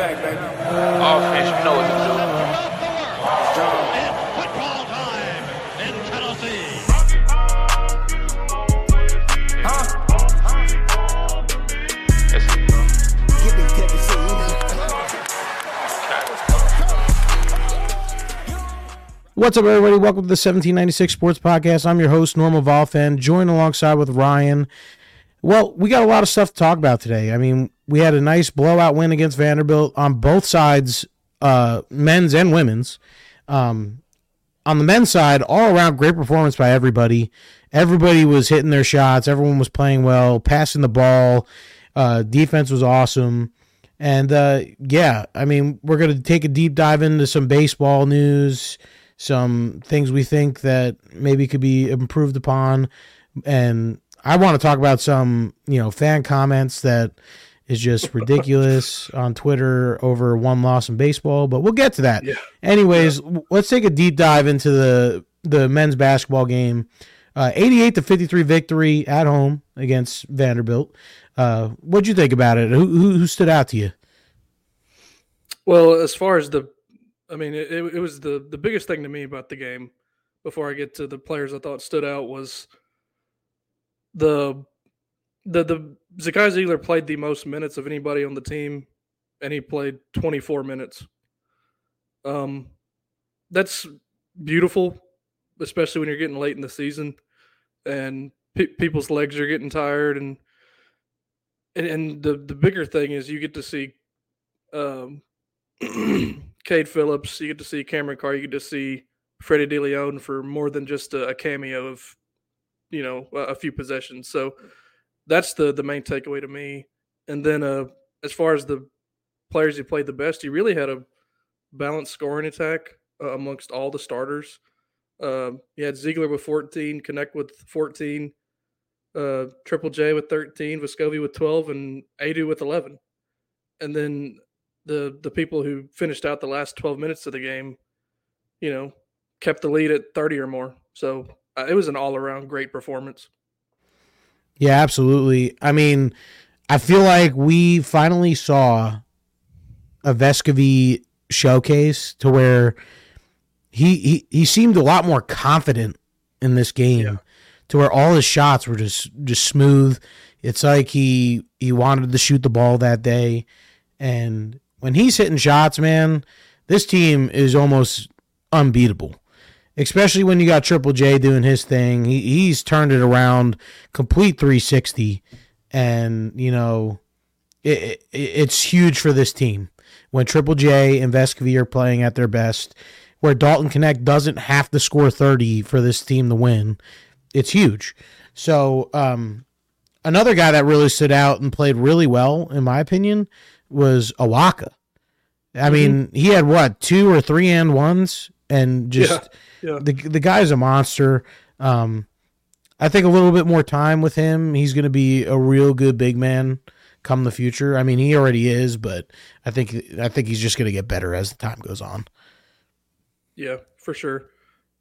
back, baby. Offense, you know what to do. It's football time in Tennessee. What's up, everybody? Welcome to the 1796 Sports Podcast. I'm your host, Normal Vol fan, joined alongside with Ryan. Well, we got a lot of stuff to talk about today. I mean, we had a nice blowout win against Vanderbilt on both sides, uh, men's and women's. Um, on the men's side, all around great performance by everybody. Everybody was hitting their shots. Everyone was playing well, passing the ball. Uh, defense was awesome. And uh, yeah, I mean, we're going to take a deep dive into some baseball news, some things we think that maybe could be improved upon. And I want to talk about some, you know, fan comments that is just ridiculous on Twitter over one loss in baseball, but we'll get to that. Anyways, w- let's take a deep dive into the the men's basketball game. Uh, 88 to 53 victory at home against Vanderbilt. Uh, what'd you think about it? Who, who, who stood out to you? Well, as far as the, I mean, it, it it was the the biggest thing to me about the game. Before I get to the players I thought stood out was the the the Zakai Zeigler played the most minutes of anybody on the team, and he played 24 minutes. Um, that's beautiful, especially when you're getting late in the season, and pe- people's legs are getting tired, and and and the the bigger thing is you get to see um, Cade Phillips, you get to see Cameron Carr, you get to see Freddie Dilione for more than just a, a cameo of, you know, a, few possessions. So that's the the main takeaway to me. And then uh, as far as the players who played the best, you really had a balanced scoring attack uh, amongst all the starters. Uh, you had Zeigler with 14, Knecht with 14, uh, Triple J with 13, Vescovi with 12, and Aidoo with 11. And then the the people who finished out the last 12 minutes of the game, you know, kept the lead at 30 or more. So uh, it was an all around great performance. Yeah, absolutely. I mean, I feel like we finally saw a Vescovi showcase to where he, he he seemed a lot more confident in this game Yeah. to where all his shots were just just smooth. It's like he he wanted to shoot the ball that day and when he's hitting shots, man, this team is almost unbeatable especially when you got Triple J doing his thing. He, he's turned it around, complete 360, and you know, it, it, it's huge for this team when Triple J and Vescovi are playing at their best. Where Dalton Knecht doesn't have to score 30 for this team to win, it's huge. So, um, another guy that really stood out and played really well, in my opinion, was Awaka. I mean, he had what two or three and ones, and just Yeah. the the guy's a monster. Um, I think a little bit more time with him, he's going to be a real good big man come the future. I mean, he already is, but I think I think he's just going to get better as the time goes on. Yeah, for sure.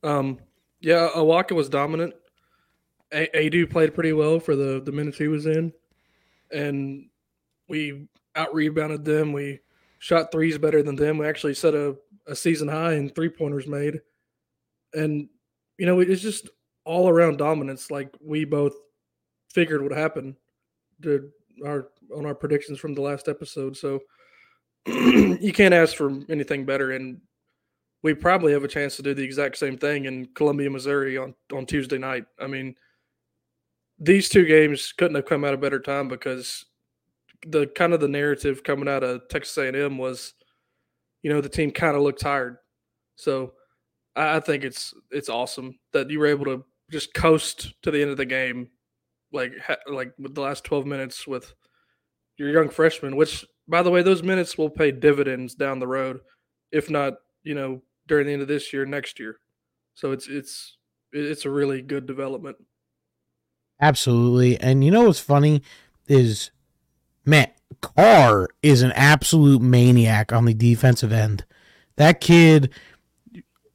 Um, yeah, Awaka was dominant. A- Aidoo played pretty well for the the minutes he was in, and we out rebounded them. We shot threes better than them. We actually set a, a season high in three pointers made, and you know it's just all around dominance. Like we both figured would happen to our on our predictions from the last episode. So you can't ask for anything better, and we probably have a chance to do the exact same thing in Columbia, Missouri on, on Tuesday night. I mean, these two games couldn't have come at a better time because the kind of the narrative coming out of Texas A&M was, you know, the team kind of looked tired. So I, think it's it's awesome that you were able to just coast to the end of the game, like like with the last twelve minutes with your young freshman. Which, by the way, those minutes will pay dividends down the road, if not, you know, during the end of this year, next year. So it's it's it's a really good development. Absolutely. And you know what's funny is, man, Carr is an absolute maniac on the defensive end. That kid,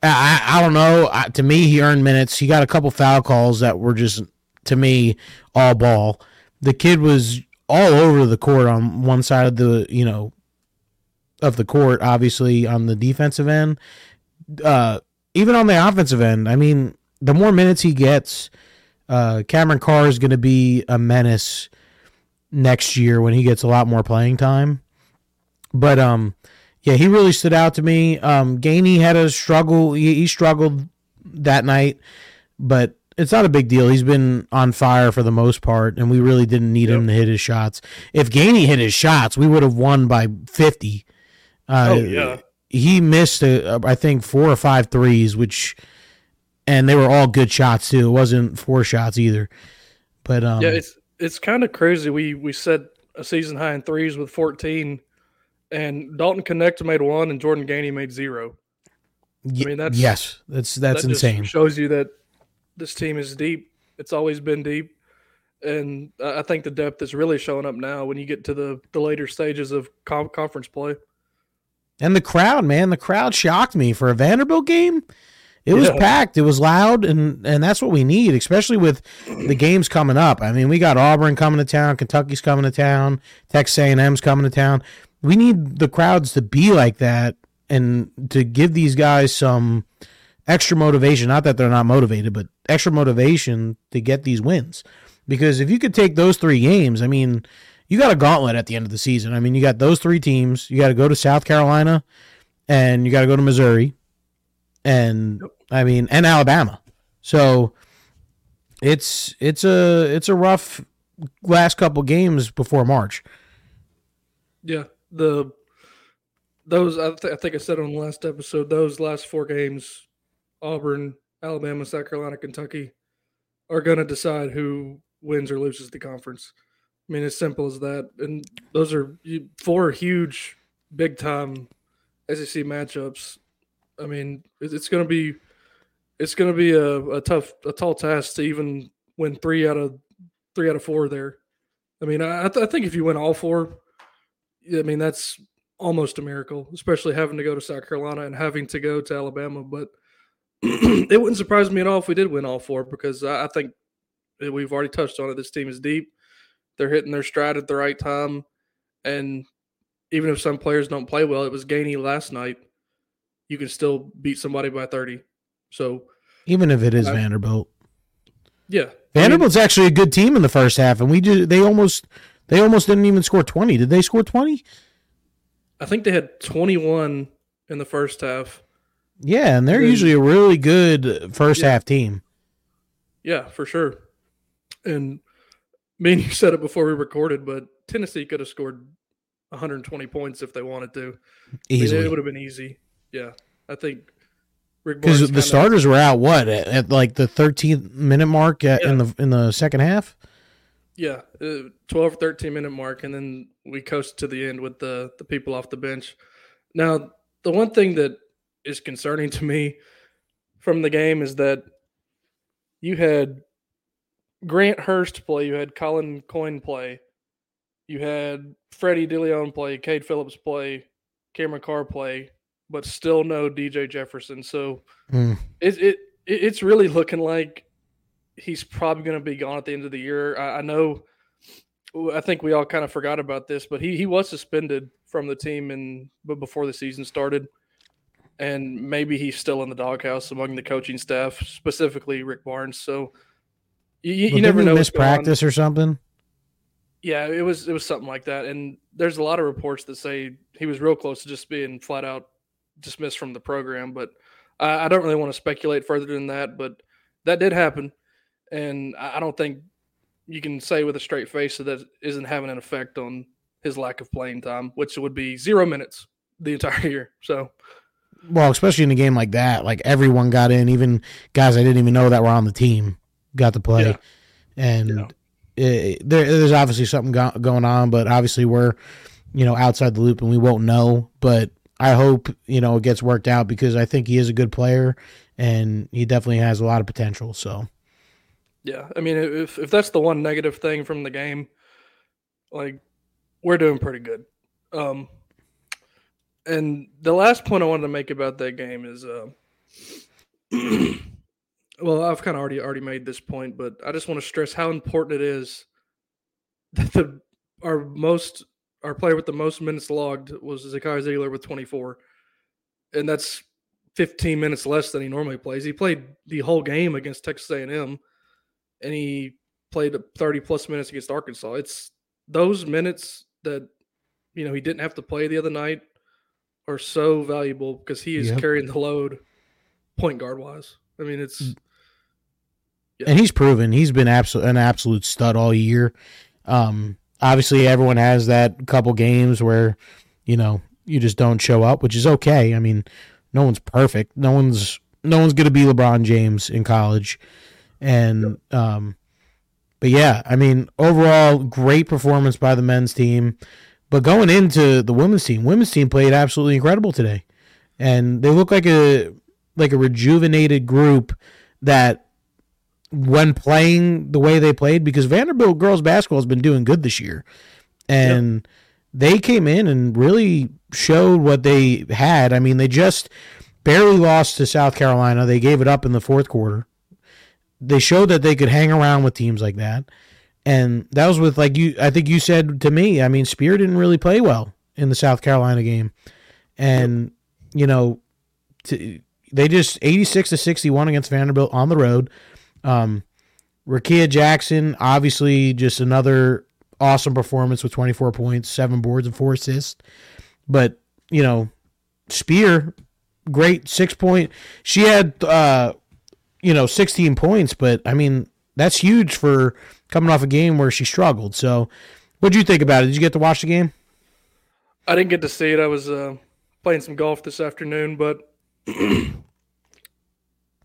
I, I don't know. I, to me, he earned minutes. He got a couple foul calls that were just, to me, all ball. The kid was all over the court on one side of the, you know, of the court, obviously on the defensive end. Uh, even on the offensive end, I mean, the more minutes he gets, uh, Cameron Carr is going to be a menace next year when he gets a lot more playing time. But um, yeah, he really stood out to me. Um, Gainey had a struggle. He, he struggled that night, but it's not a big deal. He's been on fire for the most part, and we really didn't need him to hit his shots. If Gainey hit his shots, we would have won by fifty. Uh, Oh, yeah. he missed I think four or five threes, which and they were all good shots too. It wasn't four shots either. But um, yeah, it's it's kind of crazy. We we set a season high in threes with 14, and Dalton Knecht made one, and Jordan Gainey made zero. y- mean, that's- yes, that's that's that just insane. shows you that this team is deep. It's always been deep, and I I think the depth is really showing up now when you get to the the later stages of conference play. And the crowd, man, the crowd shocked me for a Vanderbilt game. It was Yeah. packed. It was loud, and and that's what we need, especially with the games coming up. I mean, we got Auburn coming to town, Kentucky's coming to town, Texas A and M's coming to town. We need the crowds to be like that, and to give these guys some extra motivation. Not that they're not motivated, but extra motivation to get these wins. Because if you could take those three games, I mean, you got a gauntlet at the end of the season. I mean, you got those three teams. You got to go to South Carolina, and you got to go to Missouri, and I mean, and Alabama. So it's it's a it's a rough last couple games before March. Yeah, the those I, th- I think I said on the last episode those last four games, Auburn, Alabama, South Carolina, Kentucky, are going to decide who wins or loses the conference. I mean, as simple as that. And those are four huge, big time SEC matchups. I mean, it's going to be it's going to be a, a tough, a tall task to even win three out of three out of four there. I mean, I, th- I think if you win all four, I mean, that's almost a miracle, especially having to go to South Carolina and having to go to Alabama. But it wouldn't surprise me at all if we did win all four because I, I think we've already touched on it. This team is deep. They're hitting their stride at the right time. And even if some players don't play well, it was Gainey last night. You can still beat somebody by 30. So, Even if it is I- Vanderbilt, yeah. I mean, Vanderbilt's actually a good team in the first half, and we did they almost they almost didn't even score twenty. Did they score twenty? I think they had 21 in the first half. Yeah, and they're usually a really good first Yeah. half team. Yeah, for sure. And me and you said it before we recorded, but Tennessee could have scored 120 points if they wanted to. I mean, Easily. it would have been easy. Yeah, I think because the starters were out what at, at like the 13th minute mark at, in the in the second half. Yeah, uh, 12 13 minute mark, and then we coast to the end with the the people off the bench. Now, the one thing that is concerning to me from the game is that you had Grant Hurst play, you had Colin Coyne play, you had Freddie Dilione play, Cade Phillips play, Cameron Carr play, but still no DJ Jefferson. So Hmm. it, it it- it's really looking like he's probably going to be gone at the end of the year. I, I know. I think we all kind of forgot about this, but he he was suspended from the team and but before the season started, and maybe he's still in the doghouse among the coaching staff, specifically Rick Barnes. So you, you, never know. miss what's going on. practice or something. Yeah, it was it was something like that. And there's a lot of reports that say he was real close to just being flat out dismissed from the program. But I, I don't really want to speculate further than that. But that did happen, and I, I don't think you can say with a straight face that that isn't having an effect on his lack of playing time, which would be zero minutes the entire year. So Well, especially in a game like that, like everyone got in, even guys I didn't even know that were on the team got to play, Yeah. and Yeah. it, there, there's obviously something go- going on, but obviously we're you know outside the loop and we won't know. But I hope you know it gets worked out because I think he is a good player and he definitely has a lot of potential. So Yeah, I mean, if if that's the one negative thing from the game, like we're doing pretty good. Um, and the last point I wanted to make about that game is, uh, well, I've kind of already already made this point, but I just want to stress how important it is that the our most our player with the most minutes logged was Zakai Zeigler with 24, and that's 15 minutes less than he normally plays. He played the whole game against Texas A&M, and he played 30 plus minutes against Arkansas. It's those minutes that you know he didn't have to play the other night are so valuable because he is Yep. carrying the load point guard wise. I mean, it's Yeah. and he's proven he's been absolute an absolute stud all year. Um, obviously, everyone has that couple games where you know you just don't show up, which is okay. I mean, no one's perfect. No one's no one's gonna be LeBron James in college, and um, but yeah, I mean, overall, great performance by the men's team. But going into the women's team, women's team played absolutely incredible today, and they look like a like a rejuvenated group that when playing the way they played because Vanderbilt girls basketball has been doing good this year. And they came in and really showed what they had. I mean, they just barely lost to South Carolina. They gave it up in the fourth quarter. They showed that they could hang around with teams like that. And that was with like you I think you said to me, I mean, Spear didn't really play well in the South Carolina game. And you know, to, they just 86 to 61 against Vanderbilt on the road. Um, Rickea Jackson, obviously, just another awesome performance with 24 points, seven boards, and four assists. But you know, Spear, great six point. She had, uh, you know, 16 points, but I mean, that's huge for coming off a game where she struggled. So, what do you think about it? Did you get to watch the game? I didn't get to see it. I was uh, playing some golf this afternoon, but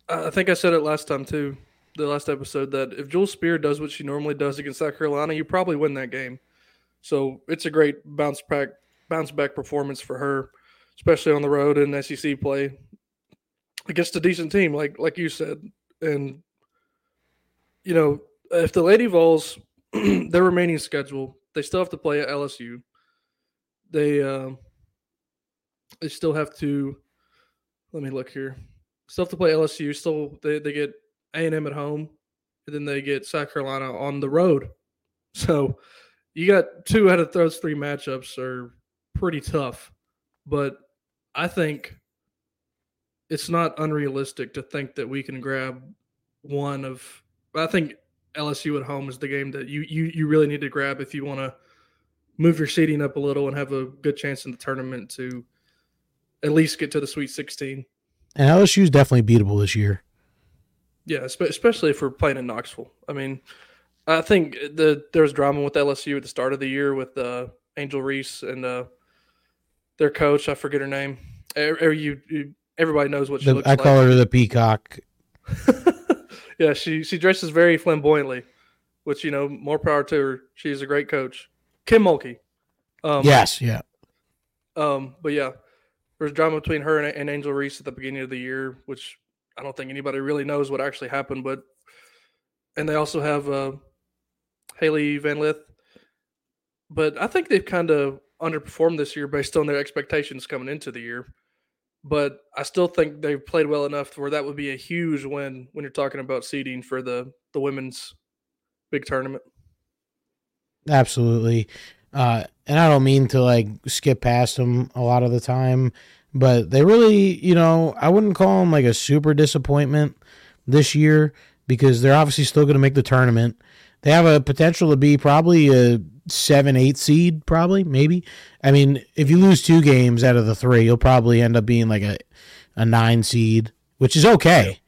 I think I said it last time too, the last episode, that if Jewel Spear does what she normally does against South Carolina, you probably win that game. So it's a great bounce back bounce back performance for her, especially on the road in SEC play against a decent team, like like you said. And you know, if the Lady Vols their remaining schedule, they still have to play at LSU. They uh, they still have to. Let me look here. Still have to play LSU. Still, they, they get A and M at home, and then they get South Carolina on the road. So you got two out of those three matchups are pretty tough. But I think it's not unrealistic to think that we can grab one of. I think LSU at home is the game that you you you really need to grab if you want to move your seating up a little and have a good chance in the tournament to at least get to the Sweet 16. And LSU is definitely beatable this year. Yeah, especially if we're playing in Knoxville. I mean, I think the there was drama with LSU at the start of the year with uh, Angel Reese and uh, their coach. I forget her name. Er, you, you- everybody knows what she The- looks I like. call her the peacock. yeah, she she dresses very flamboyantly, which you know more power to her. She's a great coach. Kim Mulkey. Um, yes, yeah. Um, but yeah, there was drama between her and, and Angel Reese at the beginning of the year, which I don't think anybody really knows what actually happened. But and they also have uh, Hailey Van Lith. But I think they've kind of underperformed this year based on their expectations coming into the year. But I still think they've played well enough where that would be a huge win when you're talking about seeding for the the women's big tournament. Absolutely. Uh, and I don't mean to like skip past them a lot of the time, but they really, you know, I wouldn't call them like a super disappointment this year because they're obviously still going to make the tournament. They have a potential to be probably a seven, eight seed, probably, maybe. I mean, if you lose two games out of the three, you'll probably end up being like a, a nine seed, which is okay.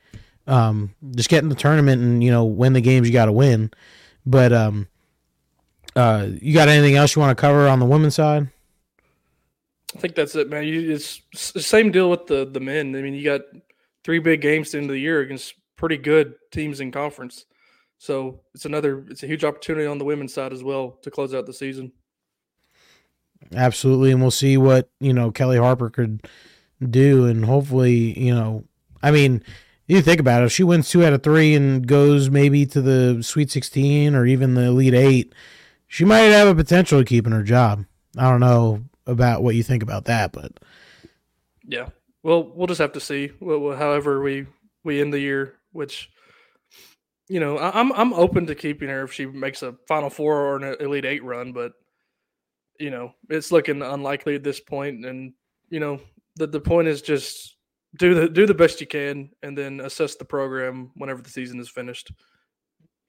Um, just get in the tournament and, you know, win the games you got to win. But, um, uh, you got anything else you want to cover on the women's side? I think that's it, man. You, it's the same deal with the the men. I mean, you got three big games at the end of the year against pretty good teams in conference. So it's another it's a huge opportunity on the women's side as well to close out the season. Absolutely, and we'll see what you know Kellie Harper could do, and hopefully, you know, I mean, you think about it, if she wins two out of three and goes maybe to the Sweet Sixteen or even the Elite Eight, she might have a potential of keeping her job. I don't know about what you think about that, but Yeah. Well, we'll just have to see. wh- However, we we end the year, which you know, I'm I'm open to keeping her if she makes a Final Four or an Elite Eight run, but you know, it's looking unlikely at this point. And you know, the the point is just do the do the best you can, and then assess the program whenever the season is finished.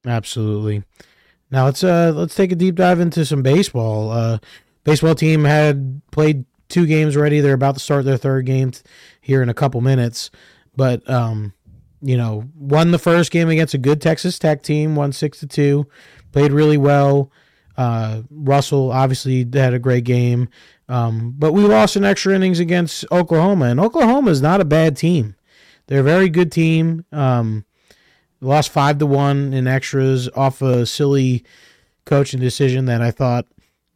Absolutely. Now let's uh let's take a deep dive into some baseball. Uh, baseball team had played two games already. They're about to start their third game here in a couple minutes, but um, you know, won the first game against a good Texas Tech team, won six to two, played really well. Uh, Russell obviously had a great game, um, but we lost in extra innings against Oklahoma, and Oklahoma is not a bad team. They're a very good team. Um, lost five to one in extras off a silly coaching decision that I thought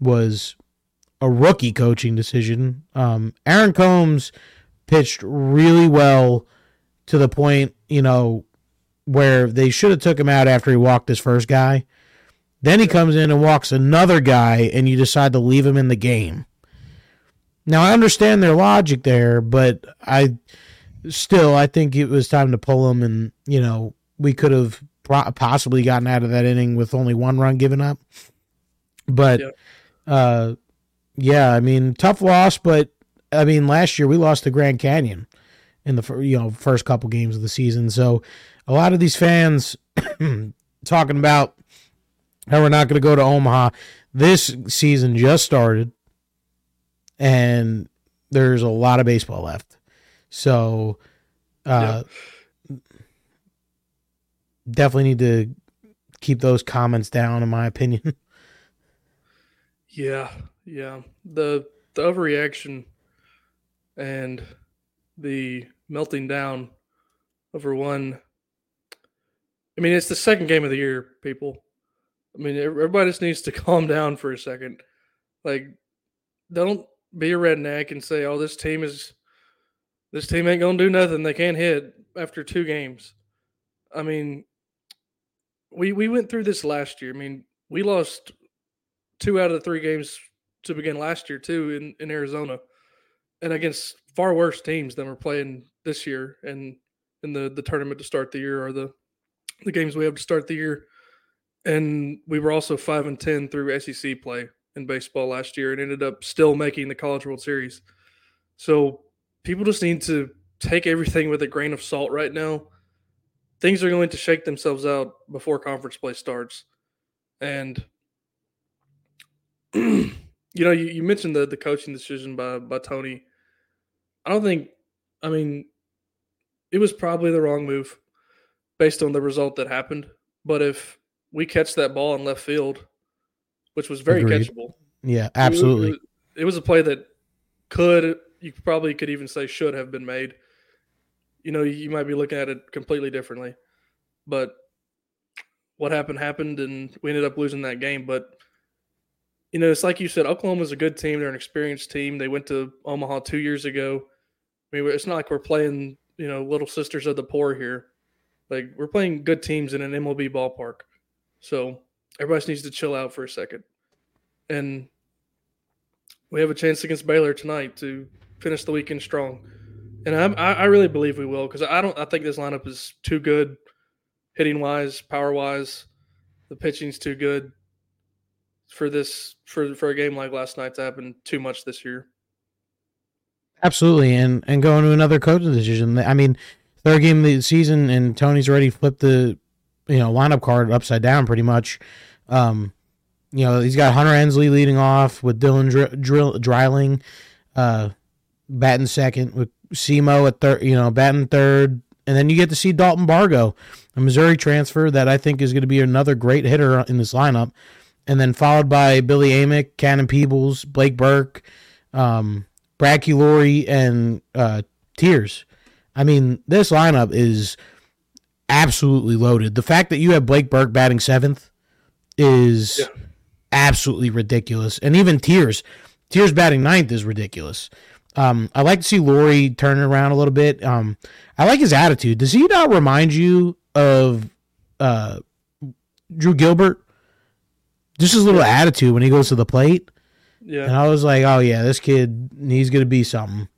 was a rookie coaching decision. Um, Aaron Combs pitched really well to the point, you know, where they should have took him out after he walked his first guy. Then he comes in and walks another guy, and you decide to leave him in the game. Now I understand their logic there, but I still I think it was time to pull him, and you know we could have possibly gotten out of that inning with only one run given up. But, uh, yeah, I mean, tough loss, but I mean, last year we lost to Grand Canyon in the you know first couple games of the season. So a lot of these fans talking about how we're not going to go to Omaha. This season just started, and there's a lot of baseball left. So, uh, definitely need to keep those comments down, in my opinion. yeah, yeah. The the overreaction and the melting down over one. I mean, it's the second game of the year, people. I mean, everybody just needs to calm down for a second. Like, don't be a redneck and say, "Oh, this team is this team ain't gonna do nothing. They can't hit after two games." I mean, we we went through this last year. I mean, we lost two out of the three games to begin last year too in, in Arizona, and against far worse teams than we're playing this year and in the the tournament to start the year or the the games we have to start the year. And we were also five and ten through SEC play in baseball last year and ended up still making the College World Series. So people just need to take everything with a grain of salt right now things are going to shake themselves out before conference play starts. And you know, you, you mentioned the the coaching decision by by Tony. I don't think I mean it was probably the wrong move based on the result that happened. But if we catch that ball in left field, which was very Agreed. catchable. Yeah, absolutely. It was, it was a play that could you probably could even say should have been made you know, you might be looking at it completely differently. But what happened happened, and we ended up losing that game. But you know, it's like you said, Oklahoma's a good team. They're an experienced team. They went to Omaha two years ago. I mean, it's not like we're playing, you know, little sisters of the poor here. Like we're playing good teams in an MLB ballpark. So everybody needs to chill out for a second. And we have a chance against Baylor tonight to finish the weekend strong and I, I really believe we will because I don't. I think this lineup is too good, hitting wise, power wise. The pitching's too good for this for for a game like last night to happen too much this year. Absolutely, and and going to another coaching decision. I mean, third game of the season, and Tony's already flipped the you know lineup card upside down pretty much. Um, you know, he's got Hunter Ensley leading off with Dylan Dr- Dreiling, uh, batting second with Semo at third, you know, batting third, and then you get to see Dalton Bargo, a Missouri transfer that I think is going to be another great hitter in this lineup, and then followed by Billy Amick, Cannon Peebles, Blake Burke, um, Brad Killory, and uh, Tears. I mean, this lineup is absolutely loaded. The fact that you have Blake Burke batting seventh is yeah. absolutely ridiculous, and even Tears, Tears batting ninth is ridiculous. Um, I like to see Leury turn around a little bit. Um, I like his attitude. Does he not remind you of uh, Drew Gilbert? Just his little yeah. attitude when he goes to the plate. Yeah. And I was like, oh yeah, this kid, he's gonna be something.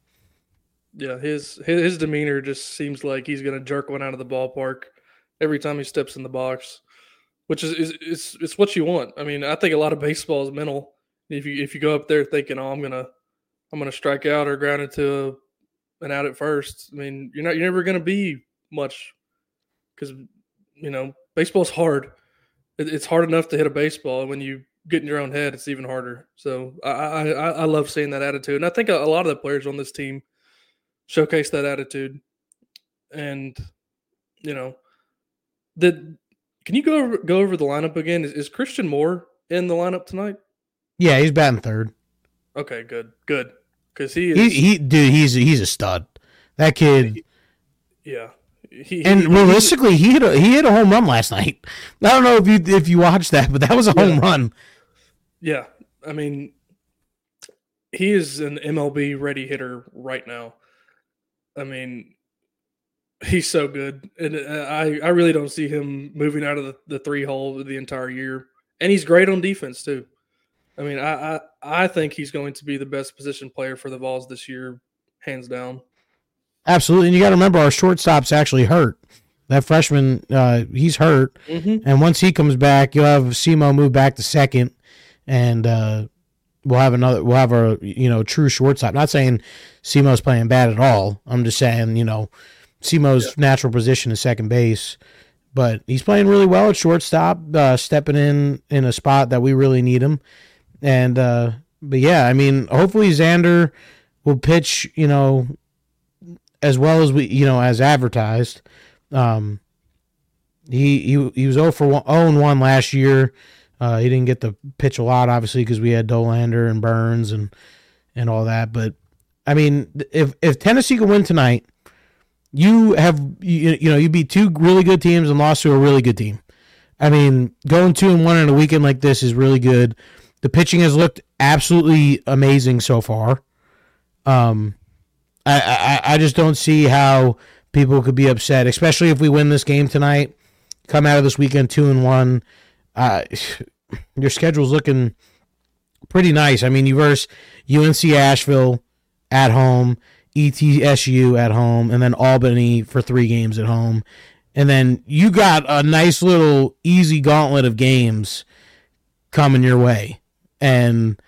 Yeah, his his, his demeanor just seems like he's gonna jerk one out of the ballpark every time he steps in the box, which is is it's it's what you want. I mean, I think a lot of baseball is mental If you if you go up there thinking, "Oh, I'm gonna I'm gonna strike out or ground into a, an out at first, I mean, you're not you're never gonna be much because you know baseball's hard. It, it's hard enough to hit a baseball, and when you get in your own head, it's even harder. So I I, I love seeing that attitude, and I think a, a lot of the players on this team showcase that attitude. And you know, the can you go over go over the lineup again? Is, is Christian Moore in the lineup tonight? Yeah, he's batting third. Okay, good, good, because he is. He, he, dude, he's he's a stud. That kid. yeah, he, And he- realistically, he hit a he hit a home run last night. I don't know if you if you watched that, but that was a home Yeah. run. Yeah, I mean, he is an MLB ready hitter right now. I mean, he's so good, and uh, I I really don't see him moving out of the, the three hole the entire year. And he's great on defense too. I mean, I, I I think he's going to be the best position player for the Vols this year, hands down. Absolutely, and you got to remember our shortstop's actually hurt. That freshman, uh, he's hurt, Mm-hmm. and once he comes back, you'll have Simo move back to second, and uh, we'll have another. We'll have a you know true shortstop. Not saying Simo's playing bad at all. I'm just saying you know Simo's natural position is second base, but he's playing really well at shortstop, uh, stepping in in a spot that we really need him. And uh, but yeah, I mean, hopefully Xander will pitch. You know, as well as we you know as advertised. Um, he he he was 0 for 1, 0 and 1 last year. Uh, he didn't get to pitch a lot, obviously, because we had Dollander and Burns and and all that. But I mean, if if Tennessee can win tonight, you have you, you know you beat two really good teams and lost to a really good team. I mean, going two and one in a weekend like this is really good. The pitching has looked absolutely amazing so far. Um, I, I just don't see how people could be upset, especially if we win this game tonight. Come out of this weekend two and one. Uh, your schedule's looking pretty nice. I mean, you verse UNC Asheville at home, ETSU at home, and then Albany for three games at home. And then you got a nice little easy gauntlet of games coming your way. And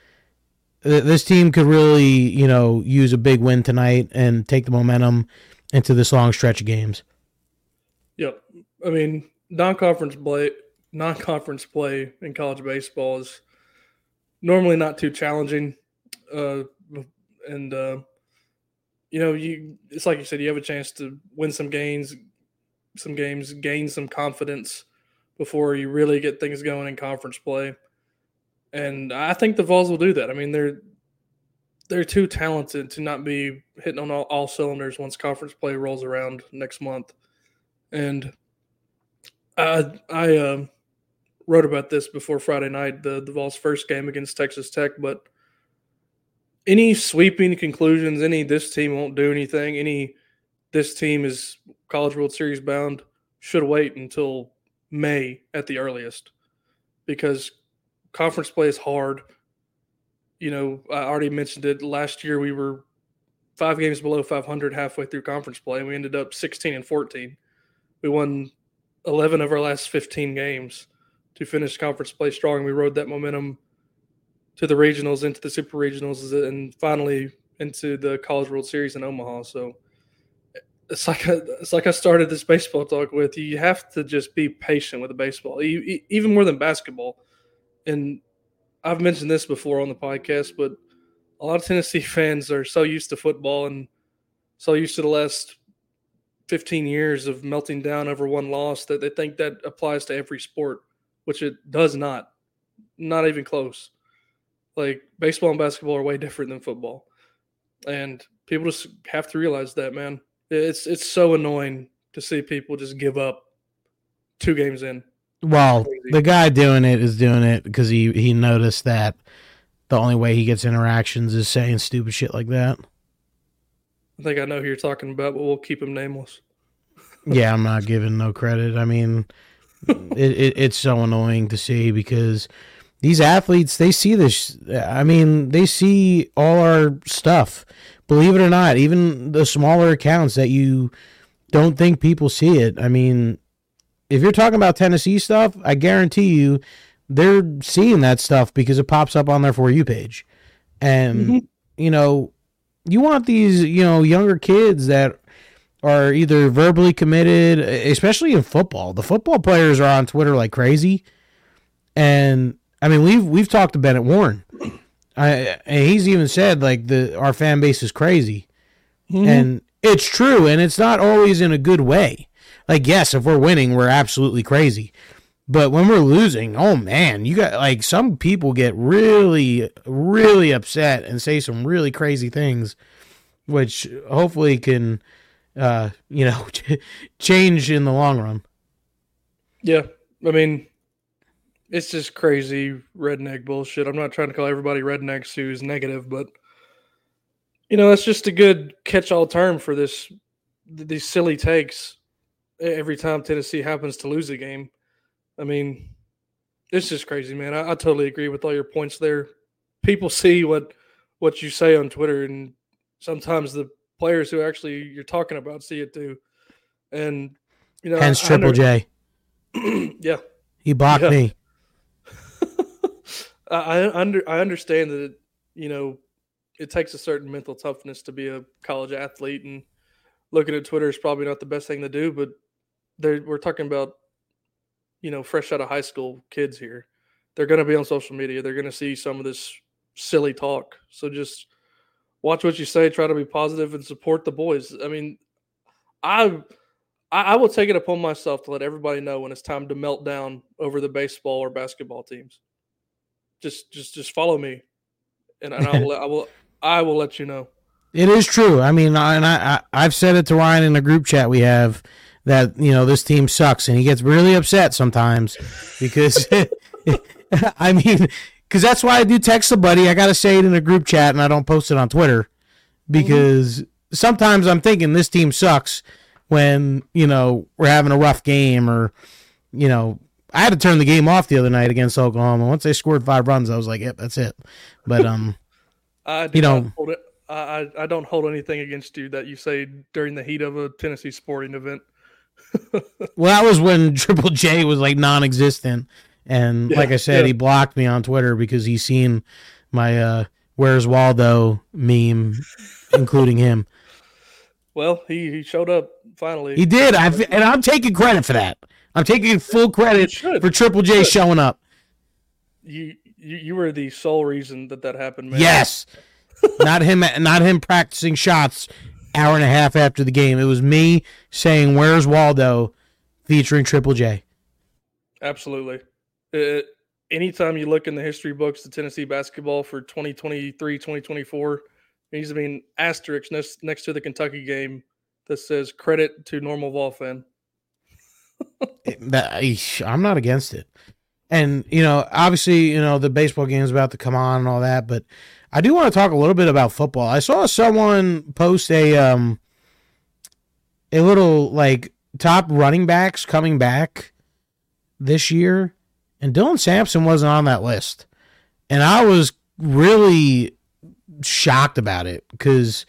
this team could really, you know, use a big win tonight and take the momentum into this long stretch of games. Yep. I mean, non-conference play, non-conference play in college baseball is normally not too challenging, uh, and uh, you know, you it's like you said, you have a chance to win some games, some games, gain some confidence before you really get things going in conference play. And I think the Vols will do that. I mean, they're they're too talented to not be hitting on all, all cylinders once conference play rolls around next month. And I I um wrote about this before Friday night, the the Vols' first game against Texas Tech. But any sweeping conclusions, any this team won't do anything, any this team is College World Series bound, should wait until May at the earliest, because conference play is hard. You know, I already mentioned it. Last year we were five games below 500 halfway through conference play, and we ended up 16 and 14. We won 11 of our last 15 games to finish conference play strong. We rode that momentum to the regionals, into the super regionals, and finally into the College World Series in Omaha. So it's like I, it's like I started this baseball talk with. You have to just be patient with the baseball, e- even more than basketball. And I've mentioned this before on the podcast, but a lot of Tennessee fans are so used to football and so used to the last 15 years of melting down over one loss that they think that applies to every sport, which it does not. Not even close. Like baseball and basketball are way different than football. And people just have to realize that, man. It's it's so annoying to see people just give up two games in. Well, the guy doing it is doing it because he he noticed that the only way he gets interactions is saying stupid shit like that. I think I know who you're talking about, but we'll keep him nameless. yeah, I'm not giving no credit. I mean, it, it it's so annoying to see because these athletes they see this. I mean, they see all our stuff. Believe it or not, even the smaller accounts that you don't think people see it. I mean, if you're talking about Tennessee stuff, I guarantee you they're seeing that stuff because it pops up on their for you page. And Mhm. you know, you want these, you know, younger kids that are either verbally committed, especially in football. The football players are on Twitter like crazy. And I mean, we've we've talked to Bennett Warren. I and he's even said like the our fan base is crazy. Mhm. And it's true, and it's not always in a good way. Like, yes, if we're winning, we're absolutely crazy. But when we're losing, oh man, you got like some people get really, really upset and say some really crazy things, which hopefully can, uh, you know, change in the long run. Yeah, I mean, it's just crazy redneck bullshit. I'm not trying to call everybody rednecks who's negative, but you know, that's just a good catch-all term for this these silly takes every time Tennessee happens to lose a game. I mean, it's just crazy, man. I, I totally agree with all your points there. People see what what you say on Twitter, and sometimes the players who actually you're talking about see it too. And you know, Hence I Triple J. yeah, He blocked Yeah. me. I I under I understand that it, you know it takes a certain mental toughness to be a college athlete, and looking at Twitter is probably not the best thing to do. But we're talking about you know fresh out of high school kids here. They're going to be on social media. They're going to see some of this silly talk. So just watch what you say. Try to be positive and support the boys. I mean, I I, will take it upon myself to let everybody know when it's time to melt down over the baseball or basketball teams. Just just just follow me, and, I will I will I will let you know. It is true. I mean, and I, I I've said it to Ryan in the group chat we have that you know this team sucks, and he gets really upset sometimes because I mean, because that's why I do text somebody. I got to say it in a group chat, and I don't post it on Twitter because sometimes I'm thinking this team sucks when you know we're having a rough game or you know. I had to turn the game off the other night against Oklahoma. Once they scored five runs, I was like, "Yep, that's it." But um, I You know- hold it. I, I I don't hold anything against you that you say during the heat of a Tennessee sporting event. Well, that was when Triple J was like non-existent, and Yeah, like I said, yeah. he blocked me on Twitter because he seen my uh, "Where's Waldo" meme, including him. Well, he, he showed up finally. He did, I and I'm taking credit for that. I'm taking full credit for Triple J showing up. you, you you were the sole reason that that happened, man. Yes, not him, not him practicing shots hour and a half after the game. It was me saying "Where's Waldo," featuring Triple J. Absolutely. Uh, anytime you look in the history books the Tennessee basketball for 2023, 2024, there needs to be an asterisk next, next to the Kentucky game that says credit to normal Vol fan. I'm not against it. And you know, obviously, you know the baseball game's about to come on and all that, but I do want to talk a little bit about football. I saw someone post a um a little like top running backs coming back this year, and Dylan Sampson wasn't on that list, and I was really shocked about it because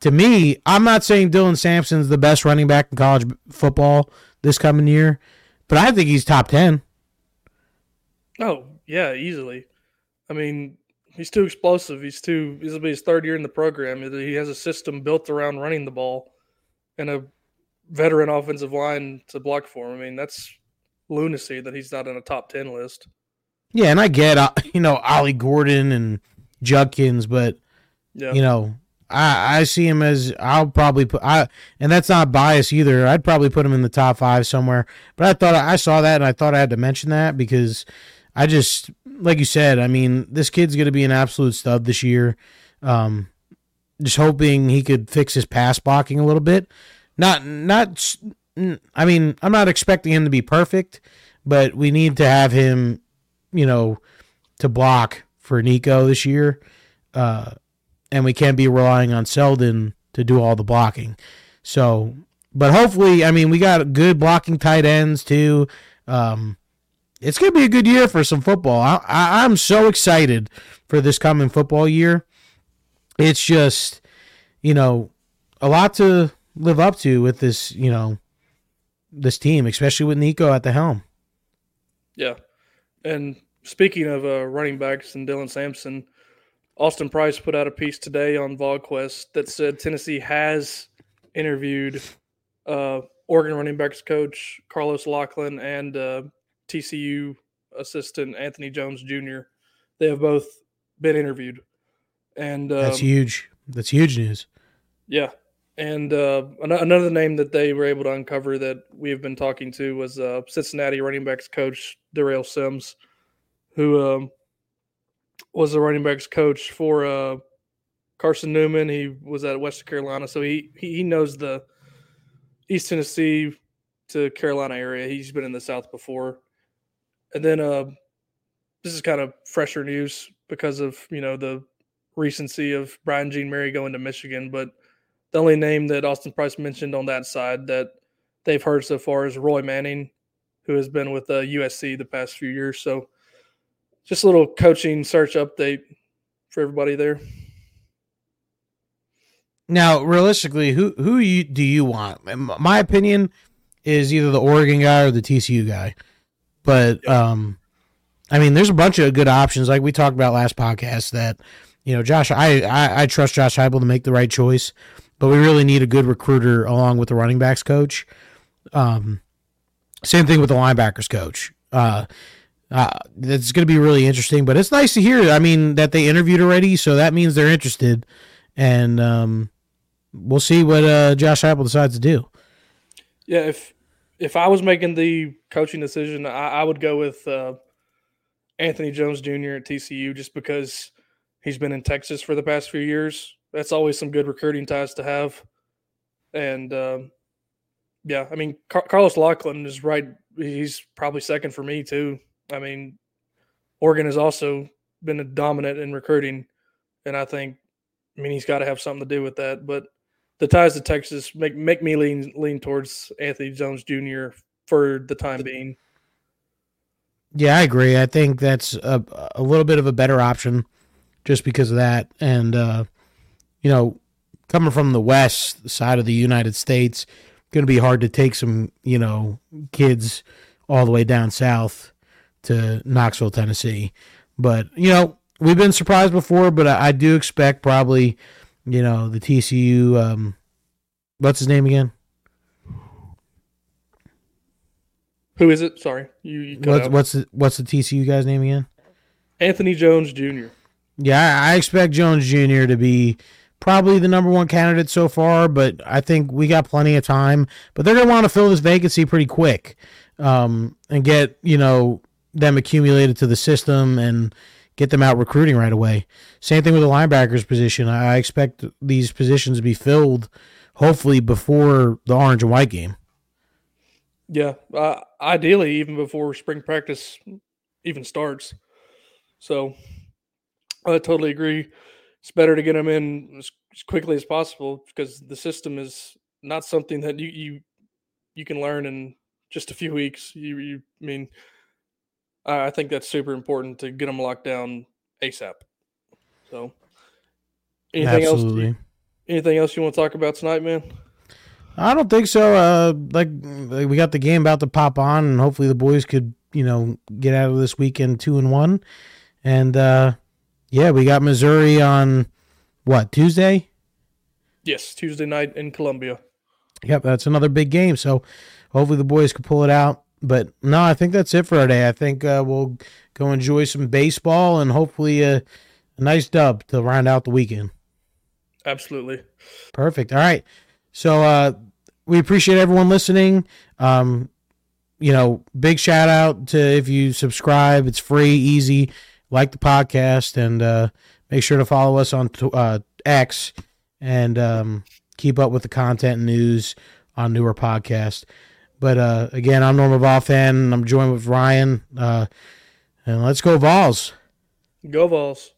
to me, I'm not saying Dylan Sampson's the best running back in college football this coming year, but I think he's top 10. Oh, yeah, easily. I mean, he's too explosive. He's too, this will be his third year in the program. He has a system built around running the ball and a veteran offensive line to block for him. I mean, that's lunacy that he's not in a top 10 list. Yeah, and I get, uh, you know, Ollie Gordon and Judkins, but, Yeah. you know, I, I see him as I'll probably put I and that's not bias either. I'd probably put him in the top five somewhere. But I thought I saw that and I thought I had to mention that because I just like you said. I mean, this kid's going to be an absolute stud this year. Um, just hoping he could fix his pass blocking a little bit. Not not. I mean, I'm not expecting him to be perfect, but we need to have him, you know, to block for Nico this year. Uh, and we can't be relying on Seldon to do all the blocking. So, but hopefully, I mean, we got good blocking tight ends too. Um, it's gonna be a good year for some football. I, I, I'm so excited for this coming football year. It's just, you know, a lot to live up to with this, you know, this team, especially with Nico at the helm. Yeah. And speaking of uh, running backs and Dylan Sampson, Austin Price put out a piece today on VolQuest that said Tennessee has interviewed uh, Oregon running backs coach Carlos Locklyn and uh, TCU assistant Anthony Jones Jr. They have both been interviewed, and um, That's huge. That's huge news. yeah. And uh, another name that they were able to uncover that we have been talking to was uh, Cincinnati running backs coach Darrell Sims, who um, was the running backs coach for uh, Carson Newman. He was at Western Carolina, so he he he knows the East Tennessee to Carolina area. He's been in the South before. And then uh, this is kind of fresher news because of you know the recency of Brian Jean-Mary going to Michigan, but the only name that Austin Price mentioned on that side that they've heard so far is Roy Manning, who has been with uh, USC the past few years. So just a little coaching search update for everybody there. Now, realistically, who who you, do you want? My opinion is either the Oregon guy or the TCU guy. But um, I mean, there's a bunch of good options. Like we talked about last podcast, that you know, Josh, I I, I trust Josh Heupel to make the right choice, but we really need a good recruiter along with the running backs coach. Um, same thing with the linebackers coach. Uh, uh, it's going to be really interesting, but it's nice to hear. I mean, that they interviewed already, so that means they're interested, and um, we'll see what uh, Josh Heupel decides to do. Yeah, if if I was making the coaching decision, I, I would go with uh, Anthony Jones Jr. at TCU just because he's been in Texas for the past few years. That's always some good recruiting ties to have. And um, yeah, I mean, Car- Carlos Locklyn is right. He's probably second for me too. I mean, Oregon has also been dominant in recruiting, and I think, I mean, he's got to have something to do with that. But the ties to Texas make make me lean lean towards Anthony Jones Jr. for the time being. Yeah, I agree. I think that's a, a little bit of a better option just because of that. And, uh, you know, coming from the west side of the United States, going to be hard to take some, you know, kids all the way down south to Knoxville, Tennessee. But, you know, we've been surprised before, but I, I do expect probably, you know, the TCU, um, what's his name again? Who is it? Sorry, you, you What's, out. what's the, what's the TCU guy's name again? Anthony Jones Jr. Yeah, I expect Jones Jr. to be probably the number one candidate so far, but I think we got plenty of time. But they're going to want to fill this vacancy pretty quick um, and get, you know, them accumulated to the system and get them out recruiting right away. Same thing with the linebackers position. I expect these positions to be filled hopefully before the orange and white game. Yeah, uh, ideally even before spring practice even starts. So I totally agree. It's better to get them in as, as quickly as possible because the system is not something that you you you can learn in just a few weeks. You, you I mean, I think that's super important to get them locked down ASAP. So, anything else? Anything else you want to talk about tonight, man? I don't think so. Uh, like, like we got the game about to pop on, and hopefully the boys could, you know, get out of this weekend two and one. And uh, yeah, we got Missouri on what Tuesday. Yes, Tuesday night in Columbia. Yep, that's another big game. So hopefully the boys can pull it out. But no, I think that's it for today. I think uh, we'll go enjoy some baseball and hopefully a, a nice dub to round out the weekend. Absolutely. Perfect. All right. So uh we appreciate everyone listening. Um you know, big shout out to if you subscribe, it's free, easy. Like the podcast and uh make sure to follow us on t- uh X and um keep up with the content and news on newer podcast. But uh again, I'm Normal Vol fan and I'm joined with Ryan. Uh and let's go Vols. Go Vols.